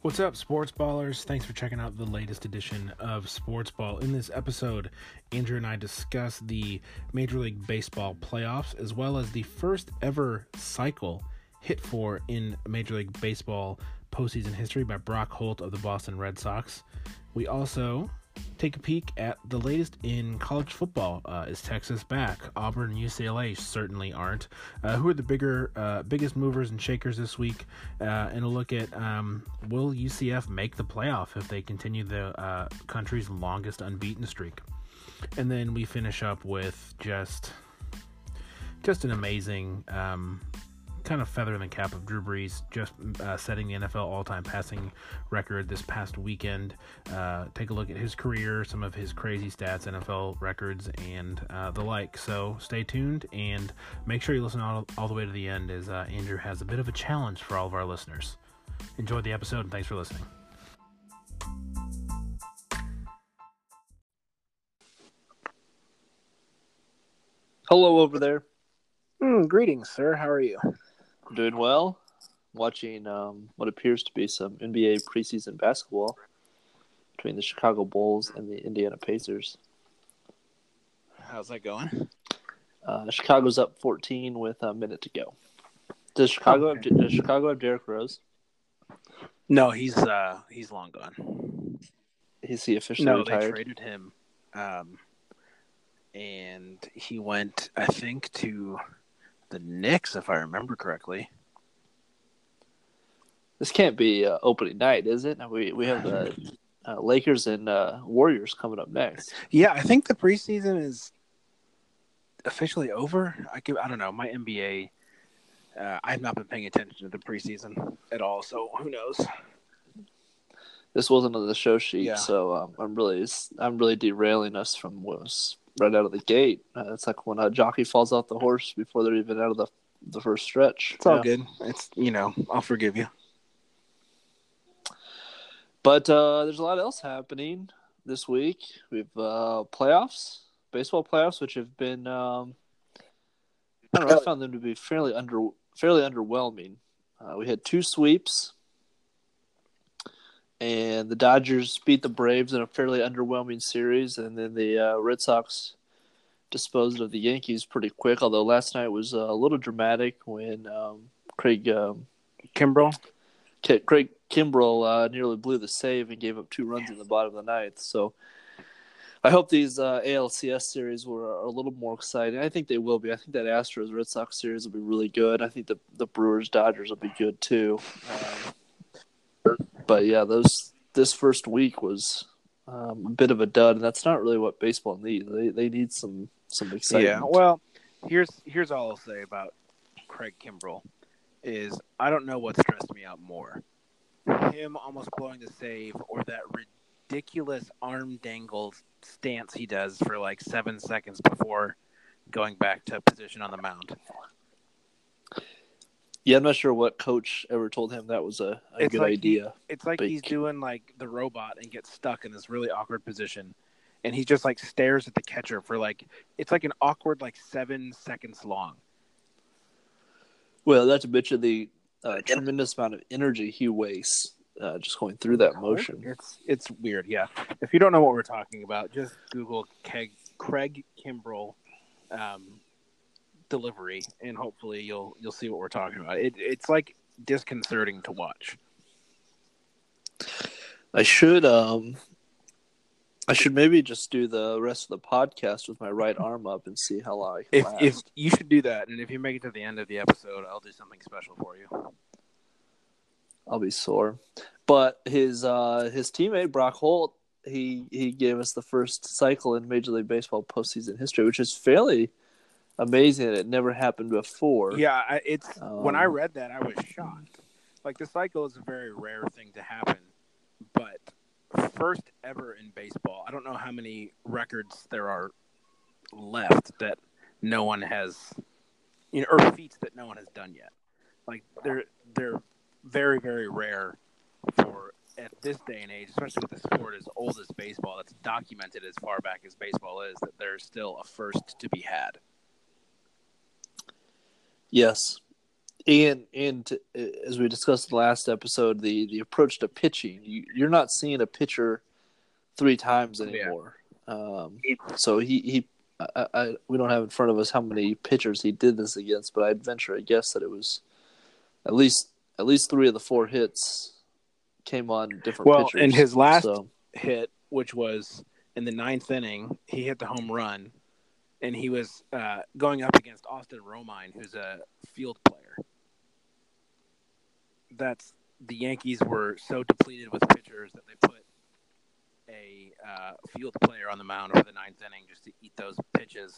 What's up, sports ballers? Thanks for checking out the latest edition of Sports Ball. In this episode, Andrew and I discuss the Major League Baseball playoffs as well as the first ever cycle hit for in Major League Baseball postseason history by Brock Holt of the Boston Red Sox. We also take a peek at the latest in college football. Uh, is Texas back? Auburn and UCLA certainly aren't. Uh, who are the bigger, uh, biggest movers and shakers this week? Uh, and a look at um, will UCF make the playoff if they continue the uh, country's longest unbeaten streak? And then we finish up with just just an amazing um, kind of feather in the cap of Drew Brees just uh, setting the NFL all-time passing record this past weekend. Uh, take a look at his career, some of his crazy stats, NFL records, and uh, the like. So stay tuned and make sure you listen all, all the way to the end, as uh, Andrew has a bit of a challenge for all of our listeners. Enjoy the episode, and thanks for listening. Hello over there. Mm, greetings, sir. How are you? Doing well. Watching um, what appears to be some NBA preseason basketball between the Chicago Bulls and the Indiana Pacers. How's that going? Uh, Chicago's up 14 with a minute to go. Does Chicago have, does Chicago have Derrick Rose? No, he's uh he's long gone. Is he officially No, retired? they traded him, um, and he went, I think, to the Knicks, if I remember correctly. This can't be uh, opening night, is it? We we have the uh, Lakers and uh, Warriors coming up next. Yeah, I think the preseason is officially over. I I don't know. My NBA, uh, I've not been paying attention to the preseason at all, so who knows? This wasn't on the show sheet, Yeah. so um, I'm really I'm really derailing us from what was right out of the gate. Uh, it's like when a jockey falls off the horse before they're even out of the the first stretch. It's all Yeah. good. It's you know, I'll forgive you. But uh, there's a lot else happening this week. We've uh, playoffs, baseball playoffs, which have been um, I don't know. I found them to be fairly under fairly underwhelming. Uh, we had two sweeps, and the Dodgers beat the Braves in a fairly underwhelming series, and then the uh, Red Sox disposed of the Yankees pretty quick. Although last night was uh, a little dramatic when um, Craig. Um, Kimbrel. Ki- Craig Kimbrel uh, nearly blew the save and gave up two runs in the bottom of the ninth. So I hope these uh, ALCS series were are a little more exciting. I think they will be. I think that Astros Red Sox series will be really good. I think the the Brewers Dodgers will be good too. Um, but yeah, those this first week was um, a bit of a dud, and that's not really what baseball needs. They they need some some excitement. Yeah, well, here's here's all I'll say about Craig Kimbrel is I don't know what stressed me out more. Him almost blowing the save or that ridiculous arm dangle stance he does for like 7 seconds before going back to position on the mound. Yeah, I'm not sure what coach ever told him that was a, a good like he- idea. It's like But- he's doing like the robot and gets stuck in this really awkward position and he just like stares at the catcher for like it's like an awkward like 7 seconds long. Well, that's a to of the uh, tremendous amount of energy he wastes uh, just going through that motion. It's it's weird, yeah. If you don't know what we're talking about, just Google Craig, Craig Kimbrel um, delivery, and hopefully you'll you'll see what we're talking about. It, it's like disconcerting to watch. I should um, I should maybe just do the rest of the podcast with my right arm up and see how long I can If last. if you should do that, and if you make it to the end of the episode, I'll do something special for you. I'll be sore. But his uh, his teammate Brock Holt, he he gave us the first cycle in Major League Baseball postseason history, which is fairly amazing. It never happened before. Yeah, I, it's when I Um, read that, I was shocked. Like the cycle is a very rare thing to happen, but first ever in baseball. I don't know how many records there are left that no one has, you know, or feats that no one has done yet. Like they're they're very very rare for at this day and age, especially with the sport as old as baseball, that's documented as far back as baseball is, that there's still a first to be had. Yes, And and uh, as we discussed in the last episode, the the approach to pitching, you, you're not seeing a pitcher three times anymore. Yeah. Um, so he he, I, I, we don't have in front of us how many pitchers he did this against, but I'd venture a guess that it was at least at least three of the four hits came on different well, pitchers. in his last so. hit, which was in the ninth inning, he hit the home run, and he was uh, going up against Austin Romine, who's a field player. That's the Yankees were so depleted with pitchers that they put a uh, field player on the mound over the ninth inning just to eat those pitches.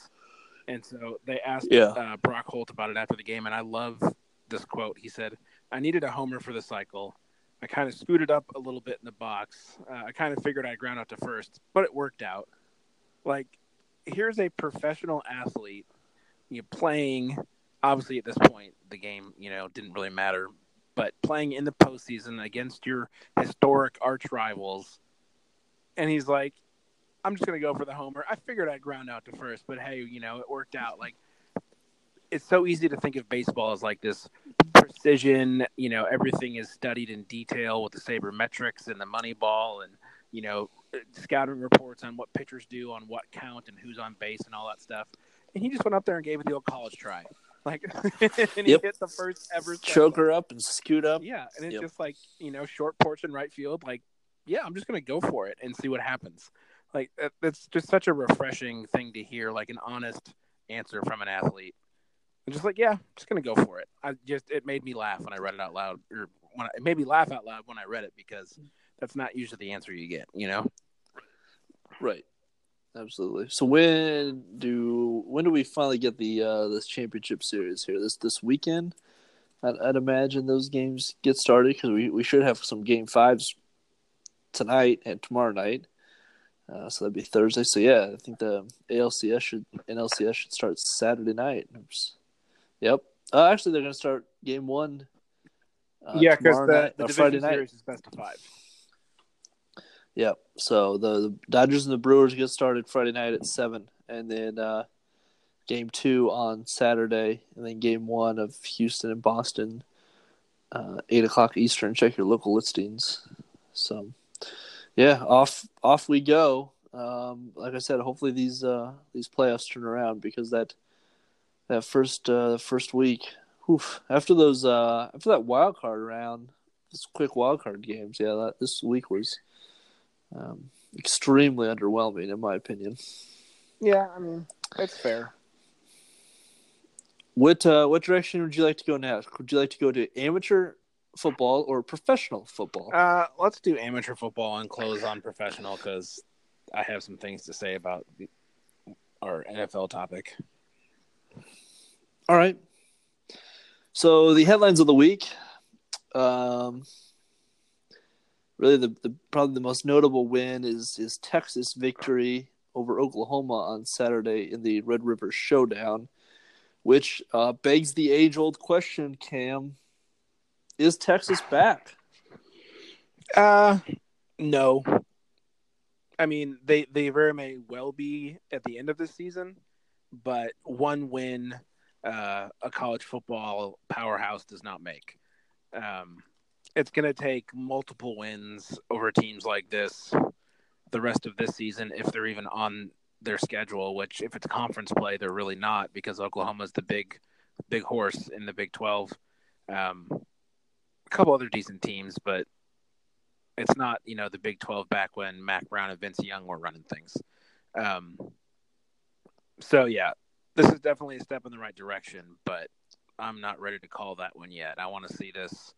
And so they asked yeah. uh, Brock Holt about it after the game, and I love this quote. He said, "I needed a homer for the cycle. I kind of scooted up a little bit in the box. Uh, I kind of figured I'd ground out to first, but it worked out. Like, here's a professional athlete, you playing. Obviously, at this point, the game, you know, didn't really matter. But playing in the postseason against your historic arch rivals, and he's like, "I'm just gonna go for the homer. I figured I'd ground out to first, but hey, you know, it worked out. Like, it's so easy to think of baseball as like this precision. You know, everything is studied in detail with the sabermetrics and the money ball, and you know, scouting reports on what pitchers do on what count and who's on base and all that stuff. And he just went up there and gave it the old college try. Like, and he Yep. hit the first ever choker up and scoot up. Yeah, and it's Yep. just like you know, short porch in right field. Like, yeah, I'm just gonna go for it and see what happens. Like, that, that's just such a refreshing thing to hear. Like an honest answer from an athlete. I'm just like, yeah, I'm just gonna go for it. I just it made me laugh when I read it out loud, or when I, it made me laugh out loud when I read it because that's not usually the answer you get. You know? Right. Absolutely. So when do when do we finally get the uh, this championship series here? This this weekend, I'd, I'd imagine those games get started because we, we should have some game fives tonight and tomorrow night. Uh, so that'd be Thursday. So yeah, I think the ALCS should NLCS should start Saturday night. Oops. Yep. Uh, actually, they're going to start game one. Uh, yeah, because the, night- the or Friday division night. series is best of five. Yep. So the, the Dodgers and the Brewers get started Friday night at seven, and then uh, game two on Saturday, and then game one of Houston and Boston, uh, eight o'clock Eastern. Check your local listings. So, yeah, off off we go. Um, like I said, hopefully these uh, these playoffs turn around because that that first uh, first week, oof, after those uh, after that wild card round, those quick wild card games, yeah, that this week was um, extremely underwhelming, in my opinion. Yeah, I mean, it's fair. What uh, what direction would you like to go next? Would you like to go to amateur football or professional football? Uh, let's do amateur football and close on professional because I have some things to say about the, our NFL topic. All right. So the headlines of the week, um, really the, the probably the most notable win is is Texas victory over Oklahoma on Saturday in the Red River Showdown, which uh, begs the age old question, Cam: Is Texas back? Uh, no. I mean, they they very may well be at the end of this season, but one win, uh, a college football powerhouse does not make. Um, it's going to take multiple wins over teams like this the rest of this season if they're even on their schedule. Which, if it's conference play, they're really not because Oklahoma's the big big horse in the Big Twelve. Um, a couple other decent teams, but it's not you know the Big Twelve back when Mack Brown and Vince Young were running things. Um, so yeah, this is definitely a step in the right direction, but I'm not ready to call that one yet. I want to see this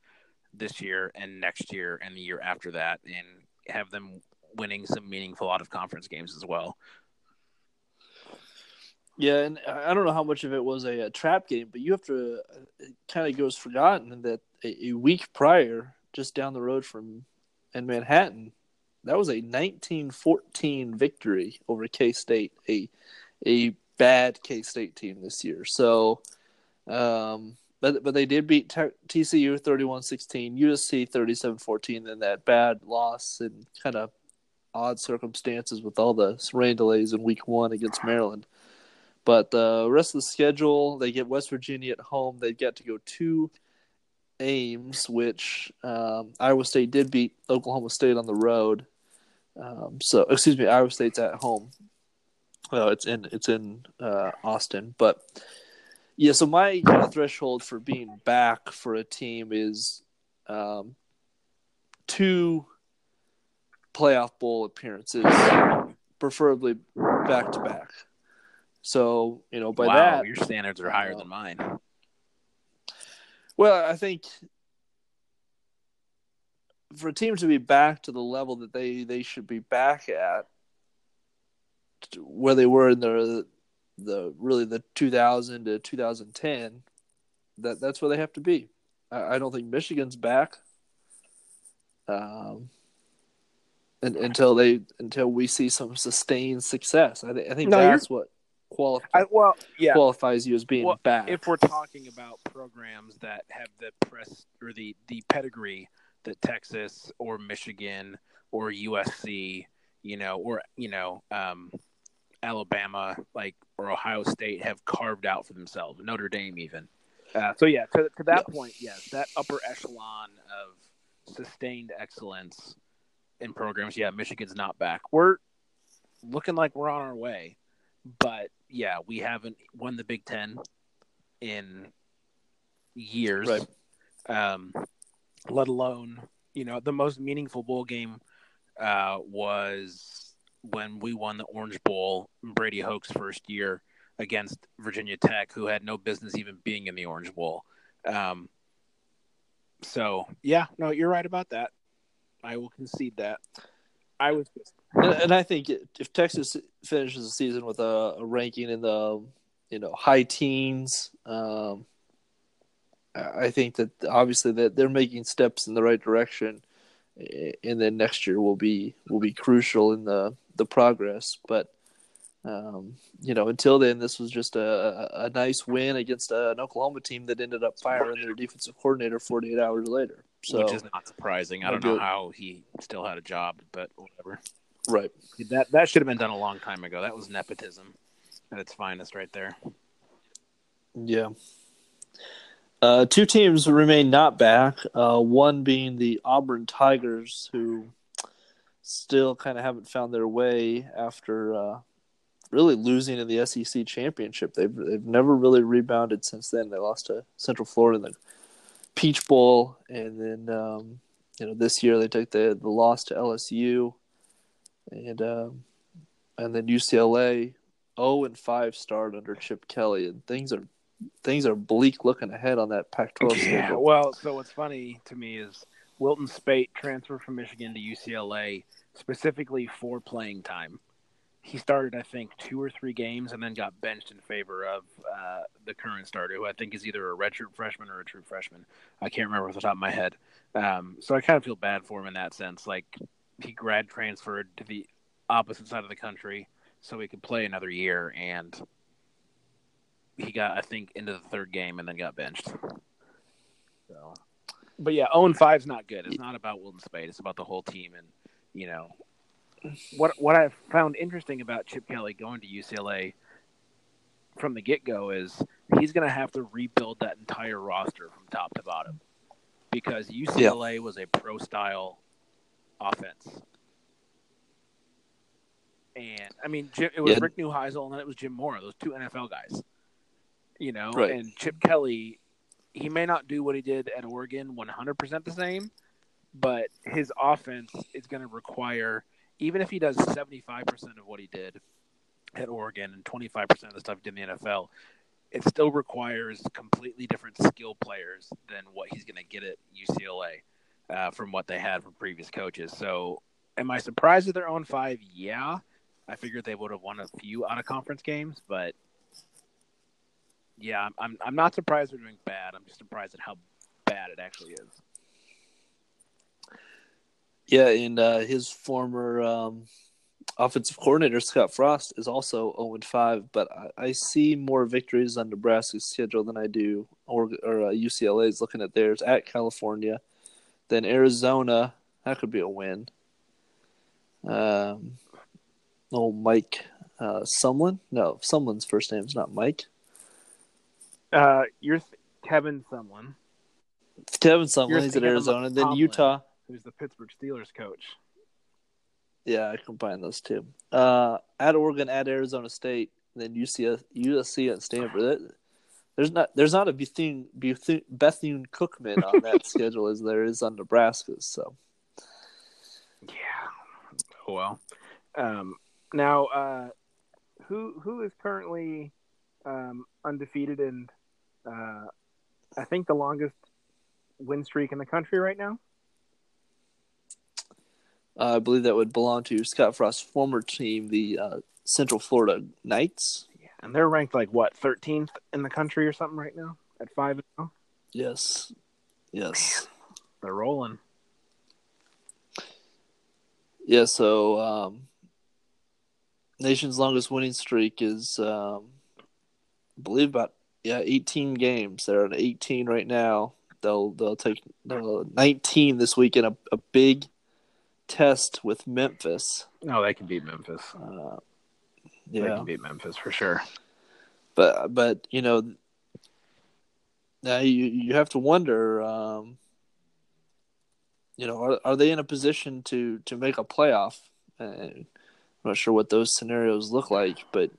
this year and next year and the year after that, and have them winning some meaningful out of conference games as well. Yeah, and I don't know how much of it was a, a trap game, but you have to. It kind of goes forgotten that a, a week prior, just down the road from in Manhattan, that was a 1914 victory over K State, a a bad K State team this year. So, um, but but they did beat T- TCU 31-16, USC 37-14, then that bad loss in kind of odd circumstances with all the rain delays in Week One against Maryland. But the rest of the schedule, they get West Virginia at home. They get to go to Ames, which um, Iowa State did beat Oklahoma State on the road. Um, so, excuse me, Iowa State's at home. Well, it's in it's in uh, Austin, but yeah. So my threshold for being back for a team is um, two playoff bowl appearances, preferably back to back. So you know by wow, that your standards are higher uh, than mine. Well, I think for a team to be back to the level that they, they should be back at, where they were in the the really the 2000 to 2010, that that's where they have to be. I, I don't think Michigan's back. Um, and, until they until we see some sustained success, I, th- I think No, that's what qualifies I, well, yeah. qualifies you as being Well, back. if we're talking about programs that have the press or the the pedigree that Texas or Michigan or USC, you know, or you know, um, Alabama, like or Ohio State have carved out for themselves, Notre Dame even. Uh, so yeah, to, to that Yeah. point, yes, that upper echelon of sustained excellence in programs. Yeah, Michigan's not back. We're looking like we're on our way, but yeah, we haven't won the Big Ten in years. Right. Um, let alone, you know, the most meaningful bowl game uh, was when we won the Orange Bowl, Brady Hoke's first year against Virginia Tech, who had no business even being in the Orange Bowl. Um, so yeah, no, you're right about that. I will concede that. I was just And, and I think if Texas finishes the season with a, a ranking in the you know high teens, um, I think that obviously that they're making steps in the right direction, eh, and then next year will be will be crucial in the the progress. But um, you know, until then, this was just a, a, nice win against an Oklahoma team that ended up firing their defensive coordinator 48 hours later. So which is not surprising. I don't know how he still had a job, but whatever. right. That that should have been done a long time ago. That was nepotism at its finest, right there. Yeah. Uh, two teams remain not back. Uh, one being the Auburn Tigers, who still kind of haven't found their way after uh, really losing in the SEC championship. They've they've never really rebounded since then. They lost to Central Florida in the Peach Bowl, and then um, you know this year they took the the loss to LSU, and um, and then UCLA. 0 and 5 start under Chip Kelly, and things are things are bleak looking ahead on that Pac-12 Yeah. schedule. Well, so what's funny to me is Wilton Speight transferred from Michigan to UCLA specifically for playing time. He started, I think, two or three games and then got benched in favor of uh, the current starter, who I think is either a redshirt freshman or a true freshman. I can't remember off the top of my head. Um, so I kind of feel bad for him in that sense. Like he grad transferred to the opposite side of the country so he could play another year, and he got, I think, into the third game and then got benched. So, but yeah, 0 5 is not good. It's not about Wilton Speight. It's about the whole team. And, you know, what what I found interesting about Chip Kelly going to UCLA from the get go is he's going to have to rebuild that entire roster from top to bottom because UCLA was a pro style offense. And I mean, Jim, it was Yeah. Rick Neuheisel and then it was Jim Mora, those two NFL guys. You know, Right. and Chip Kelly, he may not do what he did at Oregon 100% the same, but his offense is going to require, even if he does 75% of what he did at Oregon and 25% of the stuff he did in the NFL, it still requires completely different skill players than what he's going to get at UCLA uh, from what they had from previous coaches. So, am I surprised that they're on five? Yeah. I figured they would have won a few out of conference games, but yeah, I'm, I'm not surprised we're doing bad. I'm just surprised at how bad it actually is. Yeah, and uh, his former um, offensive coordinator Scott Frost is also 0 and 5, but I, I see more victories on Nebraska's schedule than I do or, or uh, UCLA's looking at theirs at California. Then Arizona, that could be a win. Um, oh, Mike uh, Sumlin? No, Sumlin's first name's not Mike. Uh, you're th- Kevin someone. Kevin someone. He's at Arizona. Then Tomlin. Utah. Who's the Pittsburgh Steelers coach? Yeah, I combine those two. Uh, at Oregon, at Arizona State, then UCS, USC at Stanford. There's not there's not a Bethune, Bethune, Bethune Cookman on that schedule as there is on Nebraska's. So Yeah. Oh well. Um, now, uh, who who is currently um, undefeated and uh, I think the longest win streak in the country right now? uh, I believe that would belong to Scott Frost's former team, the uh, Central Florida Knights. Yeah, and they're ranked like what 13th in the country or something right now at five. and oh. Yes, yes, They're rolling. yeah. So um, nation's longest winning streak is, um, I believe, about yeah, 18 games. They're at 18 right now. They'll they'll take they'll 19 this weekend. A, a big test with Memphis. No, they can beat Memphis. Uh, They can beat Memphis for sure. but but you know now you you have to wonder um, you know are, are they in a position to to make a playoff uh, i'm not sure what those scenarios look like but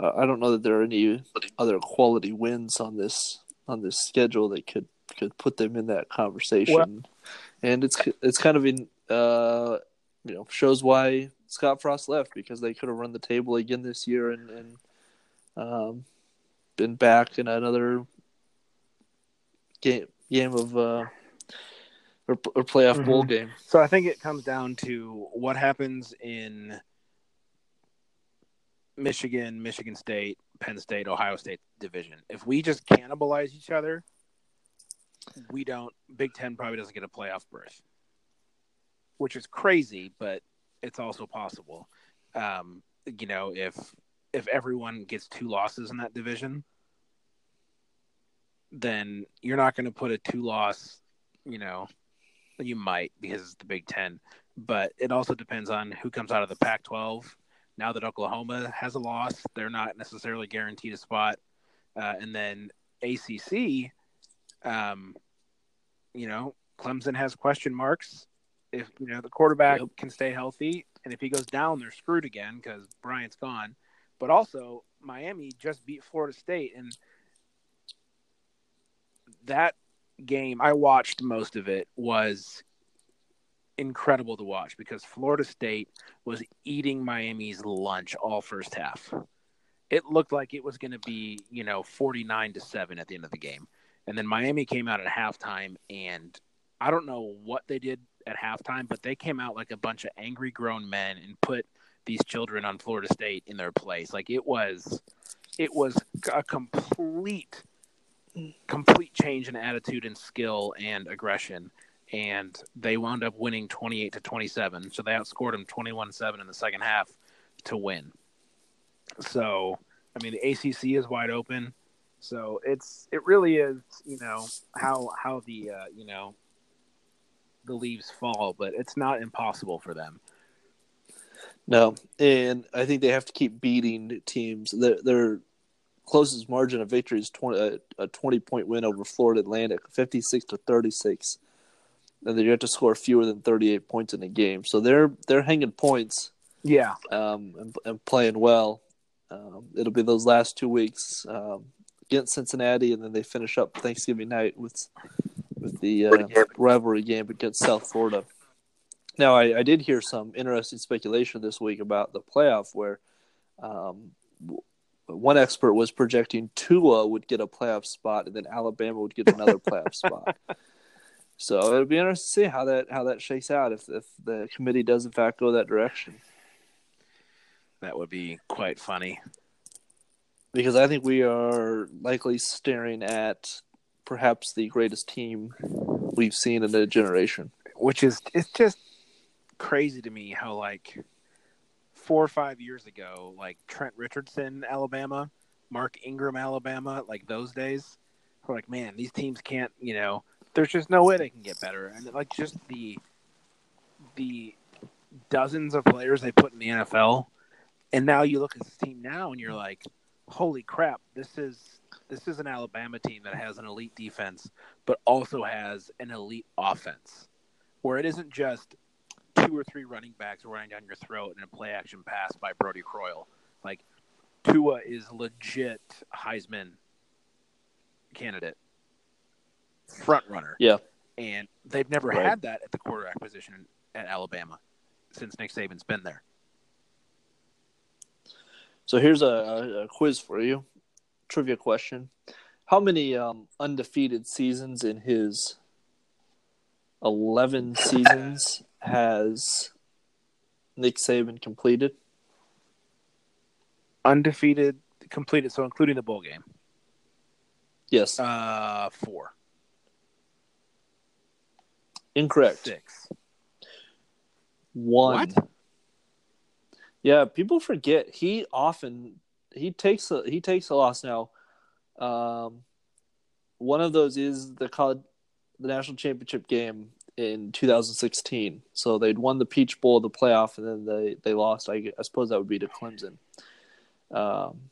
uh, i don't know that there are any other quality wins on this on this schedule that could could put them in that conversation and it's it's kind of in uh you know shows why Scott Frost left because they could have run the table again this year and, and um, been back in another game game of uh, or, or playoff bowl Mhm. game. So I think it comes down to what happens in Michigan, Michigan State, Penn State, Ohio State division. If we just cannibalize each other, we don't. Big Ten probably doesn't get a playoff berth, which is crazy, but it's also possible. Um, you know, if if everyone gets two losses in that division, then you're not going to put a two loss. You know, you might because it's the Big Ten, but it also depends on who comes out of the Pac 12. Now that Oklahoma has a loss, they're not necessarily guaranteed a spot. Uh, and then ACC, um, you know, Clemson has question marks. If, you know, the quarterback Yep. can stay healthy, and if he goes down, they're screwed again because Bryant's gone. But also, Miami just beat Florida State, and that game I watched most of it was incredible to watch because Florida State was eating Miami's lunch all first half. It looked like it was going to be, you know, 49 to 7 at the end of the game. And then Miami came out at halftime and I don't know what they did at halftime, but they came out like a bunch of angry grown men and put these children on Florida State in their place. Like it was it was a complete complete change in attitude and skill and aggression and they wound up winning 28 to 27 so they outscored them 21-7 in the second half to win. So i mean the acc is wide open. So it's it really is you know how how the uh, you know the leaves fall but it's not impossible for them. No, and I think they have to keep beating teams. Their, their closest margin of victory is 20, a, a twenty point win over Florida Atlantic, fifty six to thirty six, and then you have to score fewer than thirty eight points in a game. So they're they're hanging points yeah um, and, and playing well. Um, it'll be those last two weeks um, against Cincinnati, and then they finish up Thanksgiving night with with the uh, rivalry game against South Florida. Now, I, I did hear some interesting speculation this week about the playoff, where um, one expert was projecting Tua would get a playoff spot, and then Alabama would get another playoff spot. So it'll be interesting to see how that how that shakes out if if the committee does in fact go that direction. that would be quite funny because I think we are likely staring at perhaps the greatest team we've seen in a generation. which is it's just crazy to me how like four or five years ago, like Trent Richardson, Alabama, Mark Ingram, Alabama, like those days, we're like, man, these teams can't, you know, there's just no way they can get better, and like just the the dozens of players they put in the NFL, and now you look at this team now, and you're like, holy crap, this is this is an Alabama team that has an elite defense, but also has an elite offense, where it isn't just two or three running backs running down your throat and a play action pass by Brodie Croyle. Like Tua is legit Heisman candidate, front runner. Yeah. and they've never Right. had that at the quarterback position at Alabama since Nick Saban's been there. So here's a, a, quiz for you, trivia question: How many um, undefeated seasons in his eleven seasons has Nick Saban completed? Undefeated, completed, so including the bowl game. Yes, Uh, four, incorrect. six. One. What? Yeah, people forget he often he takes a he takes a loss now. Um, one of those is the college, the national championship game in 2016. So they'd won the Peach Bowl, the playoff, and then they they lost. I, I suppose that would be to Clemson. Um,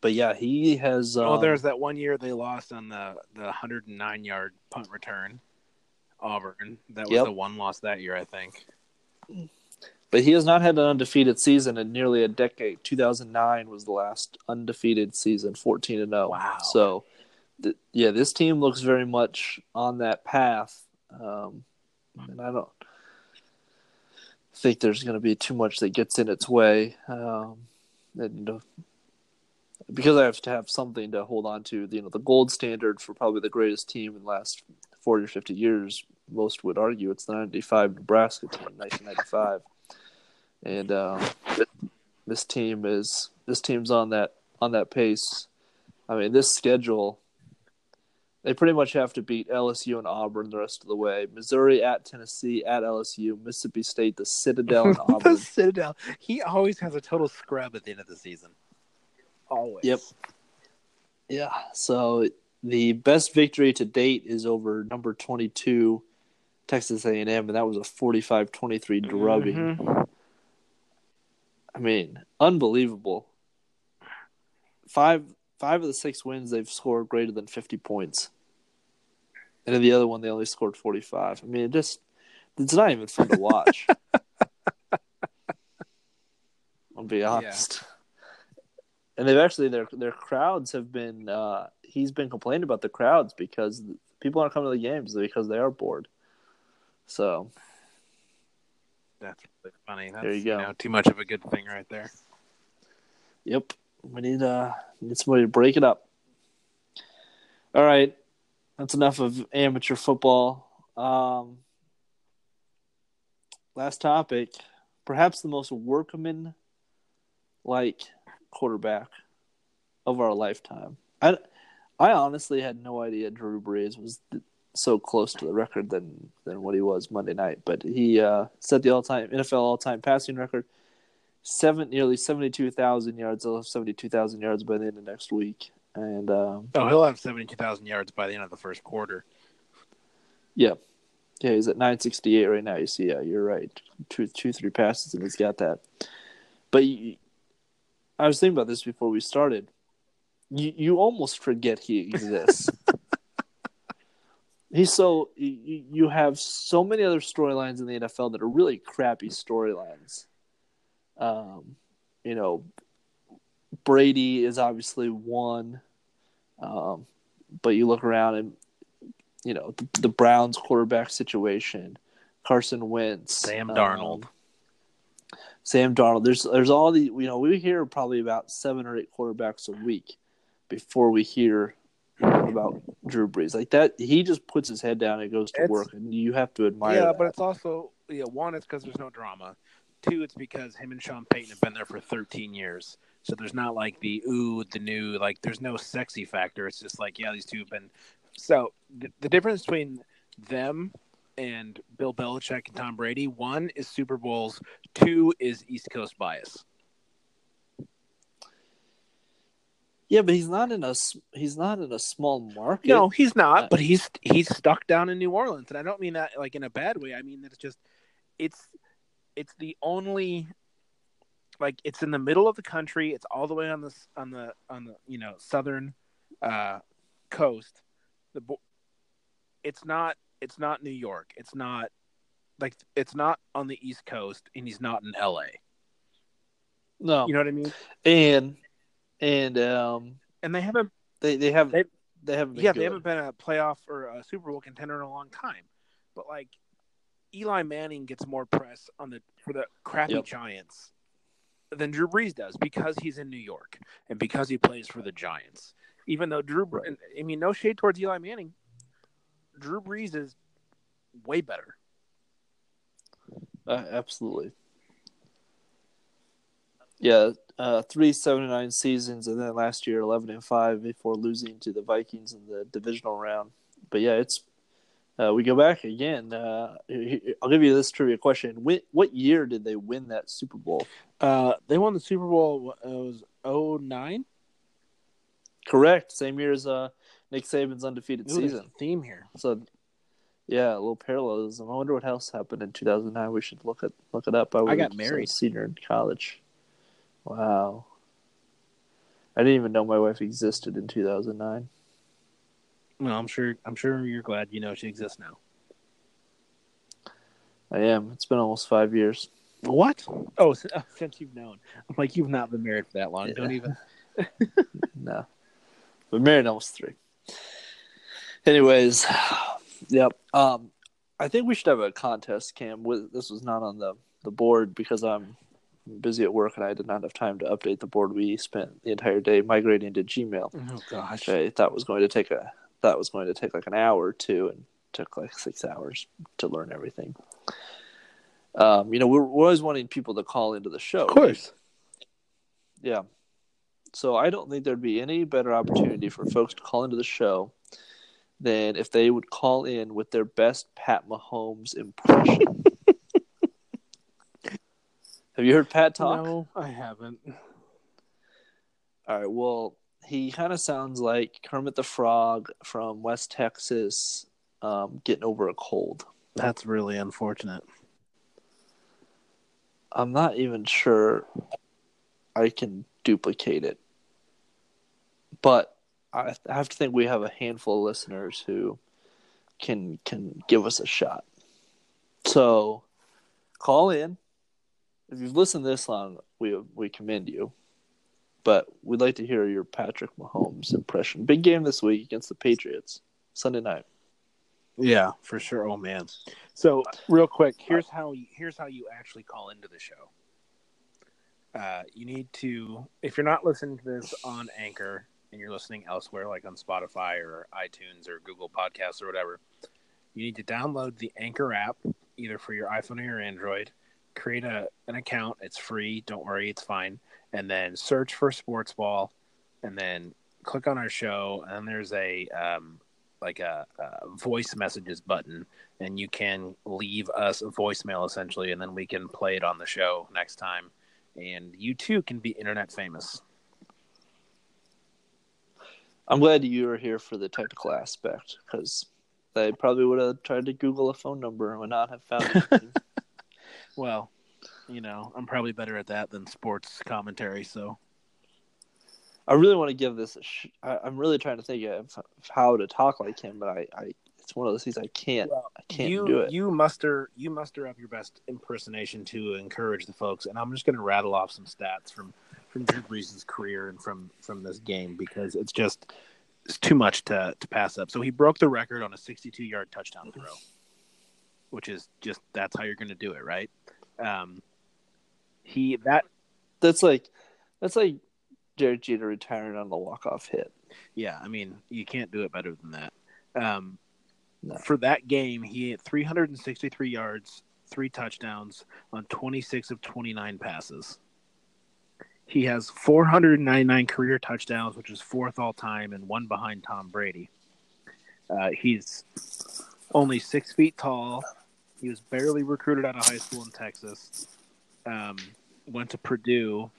but yeah, he has. Um, oh, there's that one year they lost on the the 109 yard punt return. Auburn. That was Yep. the one loss that year, I think. but he has not had an undefeated season in nearly a decade. 2009 was the last undefeated season, 14 and 0. Wow. So, th- yeah, this team looks very much on that path, um, and I don't think there's going to be too much that gets in its way. Um, and uh, because I have to have something to hold on to, you know, the gold standard for probably the greatest team in the last 40 or 50 years, most would argue it's the 95 Nebraska team, 1995. And um, this team is this team's on that on that pace. I mean, this schedule, they pretty much have to beat LSU and Auburn the rest of the way. Missouri at Tennessee, at LSU, Mississippi State, the Citadel, and the Citadel. He always has a total scrub at the end of the season. Always. Yep. Yeah. So the best victory to date is over number 22 Texas A&M and that was a 45-23 drubbing. Mhm. I mean, unbelievable. Five five of the six wins they've scored greater than 50 points. And in the other one they only scored 45. I mean, it just it's not even fun to watch. I'll be honest. And they've actually their their crowds have been uh he's been complaining about the crowds because people aren't coming to the games because they are bored. So, That's really funny. That's, There you go. know, too much of a good thing right there. Yep. We need uh need somebody to break it up. All right. That's enough of amateur football. Um last topic. Perhaps the most workman like quarterback of our lifetime. I I honestly had no idea Drew Brees was so close to the record than than what he was Monday night, but he uh, set the all-time NFL all-time passing record seven nearly seventy two thousand yards. He'll have seventy two thousand yards by the end of next week, and um, Oh, he'll have 72,000 yards by the end of the first quarter. yeah, yeah, he's at nine sixty eight right now. You see, yeah, you're right. Two, two, three passes, and he's got that. But you, I was thinking about this before we started. You you almost forget he exists. He's so you, you have so many other storylines in the NFL that are really crappy storylines. Um, you know, Brady is obviously one, um, but you look around and you know the, the Browns quarterback situation, Carson Wentz, Sam um, Darnold. Sam Darnold. There's there's all the you know we hear probably about seven or eight quarterbacks a week before we hear about Drew Brees. Like that, he just puts his head down and goes to It's- work, and you have to admire. yeah, that. but it's also yeah. One, it's because there's no drama. Two, it's because him and Sean Payton have been there for 13 years, so there's not like the ooh, the new like. There's no sexy factor. It's just like yeah, these two have been. So the, the difference between them and Bill Belichick and Tom Brady, one is Super Bowls, two is East Coast bias. yeah, but he's not in a he's not in a small market. No, he's not. Uh, But he's he's stuck down in New Orleans, and I don't mean that like in a bad way. I mean that it's just it's it's the only like it's in the middle of the country. It's all the way on the on the on the you know southern uh, coast. The it's not it's not New York. It's not like it's not on the East Coast, and he's not in L.A. No, you know what I mean. And and um and they haven't they they have they, they haven't yeah good. they haven't been a playoff or a Super Bowl contender in a long time. But like Eli Manning gets more press on the for the crappy yep. Giants than Drew Brees does because he's in New York and because he plays for the Giants. Even though Drew, right. I mean, no shade towards Eli Manning, Drew Brees is way better. Uh, absolutely. Yeah, uh, three seven nine seasons, and then last year eleven and five before losing to the Vikings in the divisional round. But yeah, it's uh, we go back again. Uh, I'll give you this trivia question: When, What year did they win that Super Bowl? Uh, they won the Super Bowl. It was 09? Correct. Same year as uh, Nick Saban's undefeated Ooh, season. theme here. So, yeah, a little parallelism. I wonder what else happened in 2009. We should look it look it up. I, I got married senior in college. Wow. I didn't even know my wife existed in 2009. Well, I'm sure. I'm sure you're glad you know she exists now. I am. It's been almost five years. What? Oh, uh, since you've known. I'm like, you've not been married for that long. Yeah. Don't even. no. Been married almost three. Anyways, yep. Um, I think we should have a contest, Cam. With this was not on the the board because I'm busy at work and I did not have time to update the board. We spent the entire day migrating to Gmail. Oh gosh! I thought was going to take a that was going to take like an hour or two, and took like six hours to learn everything. Um, you know, we're, we're always wanting people to call into the show. Of course. Yeah. So I don't think there'd be any better opportunity for folks to call into the show than if they would call in with their best Pat Mahomes impression. Have you heard Pat talk? No, I haven't. All right. Well, he kind of sounds like Kermit the Frog from West Texas um, getting over a cold. That's really unfortunate. I'm not even sure I can duplicate it. But I have to think we have a handful of listeners who can can give us a shot. So call in. If you've listened this long, we we commend you. But we'd like to hear your Patrick Mahomes impression. Big game this week against the Patriots, Sunday night. Yeah, for sure. Oh man. So real quick, here's how you, here's how you actually call into the show. Uh, you need to if you're not listening to this on Anchor and you're listening elsewhere, like on Spotify or iTunes or Google Podcasts or whatever, you need to download the Anchor app either for your iPhone or your Android. Create a an account. It's free. Don't worry, it's fine. And then search for Sports Ball, and then click on our show. And there's a um, like a, a, voice messages button and you can leave us a voicemail essentially and then we can play it on the show next time and you too can be internet famous i'm glad you were here for the technical aspect because I probably would have tried to google a phone number and would not have found it well you know i'm probably better at that than sports commentary so I really want to give this. A sh- I, am really trying to think of how to talk like him, but I, I it's one of those things I can't. Well, I can't you, do it. You muster you muster up your best impersonation to encourage the folks, and I'm just going to rattle off some stats from from Drew Brees' career and from from this game because it's just it's too much to to pass up. So he broke the record on a 62 yard touchdown throw, which is just that's how you're going to do it, right? Um, he that that's like that's like Derek Jeter retiring on the walk off hit. Yeah, I mean you can't do it better than that. Um, no. For that game, he had 363 yards, three touchdowns on 26 of 29 passes. He has 499 career touchdowns, which is fourth all time and one behind Tom Brady. Uh, he's only six feet tall. He was barely recruited out of high school in Texas. Um, went to Purdue,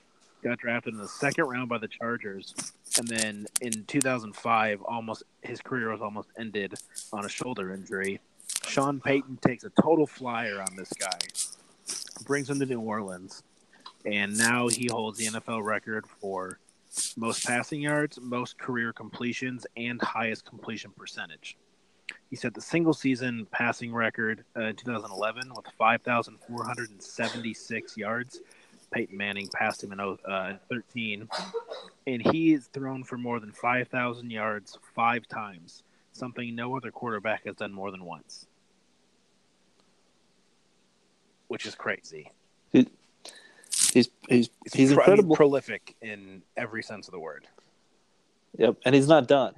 got drafted in the second round by the Chargers, and then in 2005, almost his career was almost ended on a shoulder injury. Sean Payton takes a total flyer on this guy, brings him to New Orleans, and now he holds the NFL record for most passing yards, most career completions, and highest completion percentage. He set the single season passing record uh, in 2011 with 5,476 yards. Peyton Manning passed him in uh, 13, and he is thrown for more than 5,000 yards five times, something no other quarterback has done more than once, which is crazy. He's he's he's, He's incredible. prolific in every sense of the word. yep, and he's not done.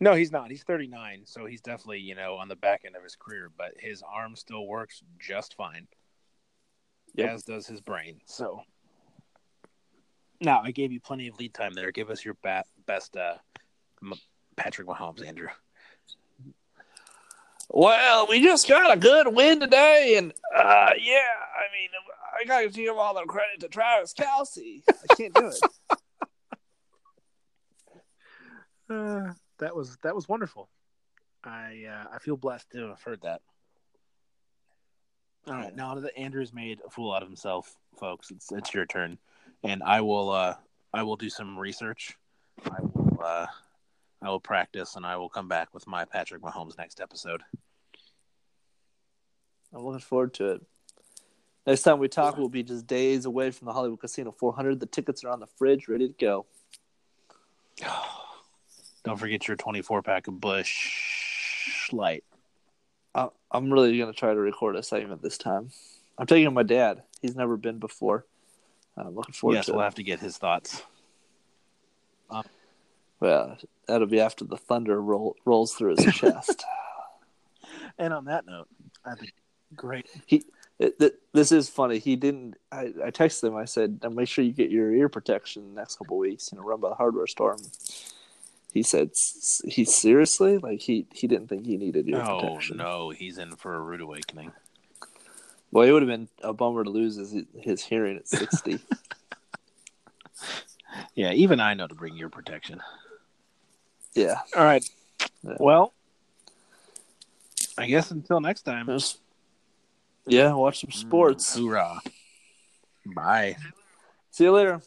No, he's not. He's 39, so he's definitely, you know, on the back end of his career, but his arm still works just fine. Yep. As does his brain. So now I gave you plenty of lead time there. Give us your bat, best uh, M- Patrick Mahomes, Andrew. Well, we just got a good win today, and uh, yeah, I mean, I got to give all the credit to Travis Kelce. I can't do it. Uh, that was that was wonderful. I uh, I feel blessed to have heard that. All right, now that Andrew's made a fool out of himself, folks, it's it's your turn, and I will uh I will do some research. I will uh I will practice, and I will come back with my Patrick Mahomes next episode. I'm looking forward to it. Next time we talk, we'll be just days away from the Hollywood Casino 400. The tickets are on the fridge, ready to go. Don't forget your 24 pack of Busch Light. I'm really going to try to record a segment this time. I'm taking my dad. He's never been before. I'm looking forward yes, to we'll it. have to get his thoughts. Um, well, that'll be after the thunder roll, rolls through his chest. And on that note, I think great. It, th- this is funny. He didn't. I, I texted him. I said, "Make sure you get your ear protection the next couple weeks. You know, run by the hardware store." And he said, "He seriously like he he didn't think he needed ear Oh protection." Oh no, he's in for a rude awakening. Well, it would have been a bummer to lose his his hearing at sixty. Yeah, even I know to bring ear protection. yeah. All right. Yeah. Well, I guess until next time. Just- yeah. Watch some mm, sports. Hoorah. Bye. See you later.